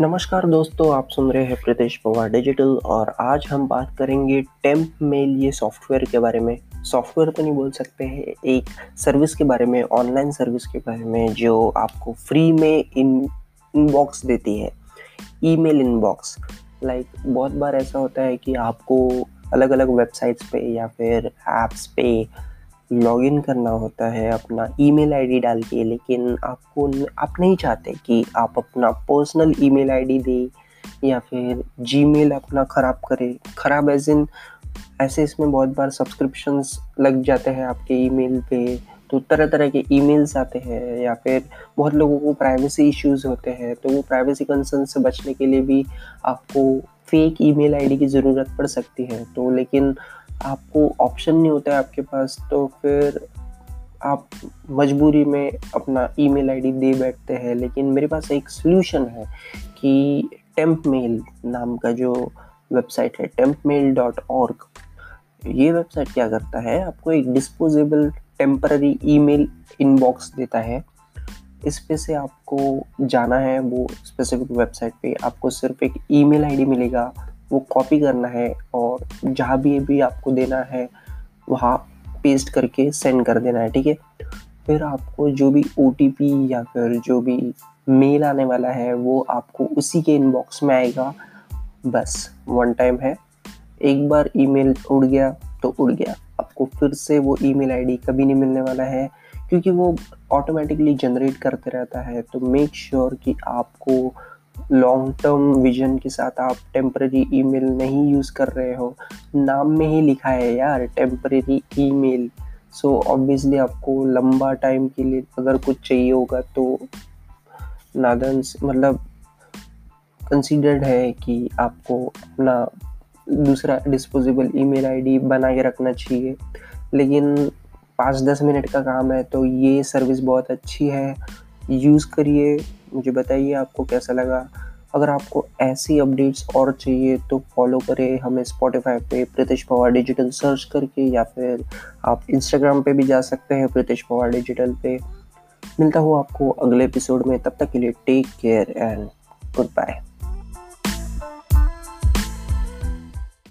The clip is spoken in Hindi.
नमस्कार दोस्तों, आप सुन रहे हैं प्रीतेश पवार डिजिटल और आज हम बात करेंगे टेम्प मेल ये सॉफ्टवेयर के बारे में। सॉफ्टवेयर तो नहीं बोल सकते हैं, एक सर्विस के बारे में ऑनलाइन सर्विस के बारे में जो आपको फ्री में इन इनबॉक्स देती है। ईमेल इनबॉक्स लाइक बहुत बार ऐसा होता है कि आपको अलग अलग वेबसाइट्स पे या फिर ऐप्स पे लॉगिन करना होता है, अपना ईमेल आईडी डाल के, लेकिन आपको आप नहीं चाहते कि आप अपना पर्सनल ईमेल आईडी दें या फिर जीमेल अपना ख़राब करें। ख़राब एज इन ऐसे इसमें बहुत बार सब्सक्रिप्शंस लग जाते हैं आपके ईमेल पे तो तरह तरह के ईमेल्स आते हैं या फिर बहुत लोगों को प्राइवेसी इश्यूज़ होते हैं तो वो प्राइवेसी कंसर्न से बचने के लिए भी आपको फेक ईमेल आईडी की ज़रूरत पड़ सकती है। तो लेकिन आपको ऑप्शन नहीं होता है आपके पास तो फिर आप मजबूरी में अपना ईमेल आईडी दे बैठते हैं। लेकिन मेरे पास एक सोल्यूशन है कि टेम्प मेल नाम का जो वेबसाइट है टेम्प मेल डॉट ऑर्ग ये वेबसाइट क्या करता है? आपको एक डिस्पोजेबल टेम्पररी ईमेल इनबॉक्स देता है। इस पे से आपको जाना है वो स्पेसिफिक वेबसाइट पे। आपको सिर्फ़ एक ईमेल आईडी मिलेगा वो कॉपी करना है और जहाँ भी भी आपको देना है, वहाँ पेस्ट करके सेंड कर देना है, ठीक है? फिर आपको जो भी ओटीपी या फिर जो भी मेल आने वाला है, वो आपको उसी के इनबॉक्स में आएगा। बस वन टाइम है। एक बार ईमेल उड़ गया तो उड़ गया। आपको फिर से वो ईमेल आईडी कभी नहीं मिलने वाला है, क्योंकि वो ऑटोमेटिकली जनरेट करते रहता है। तो मेक श्योर sure कि आपको लॉन्ग टर्म विजन के साथ आप टेम्पररी ईमेल नहीं यूज़ कर रहे हो। नाम में ही लिखा है यार टेम्पररी ईमेल सो ऑब्वियसली आपको लंबा टाइम के लिए अगर कुछ चाहिए होगा तो नादन मतलब कंसिडर्ड है कि आपको अपना दूसरा डिस्पोजेबल ईमेल आईडी बना के रखना चाहिए। लेकिन पाँच दस मिनट का काम है तो ये सर्विस बहुत अच्छी है। यूज़ करिए। मुझे बताइए आपको कैसा लगा। अगर आपको ऐसी अपडेट्स और चाहिए तो फॉलो करें हमें स्पॉटिफाई पे प्रीतिश पवार डिजिटल सर्च करके या फिर आप इंस्टाग्राम पे भी जा सकते हैं प्रीतिश पवार डिजिटल पे। मिलता हूँ आपको अगले एपिसोड में, तब तक के लिए take care and good bye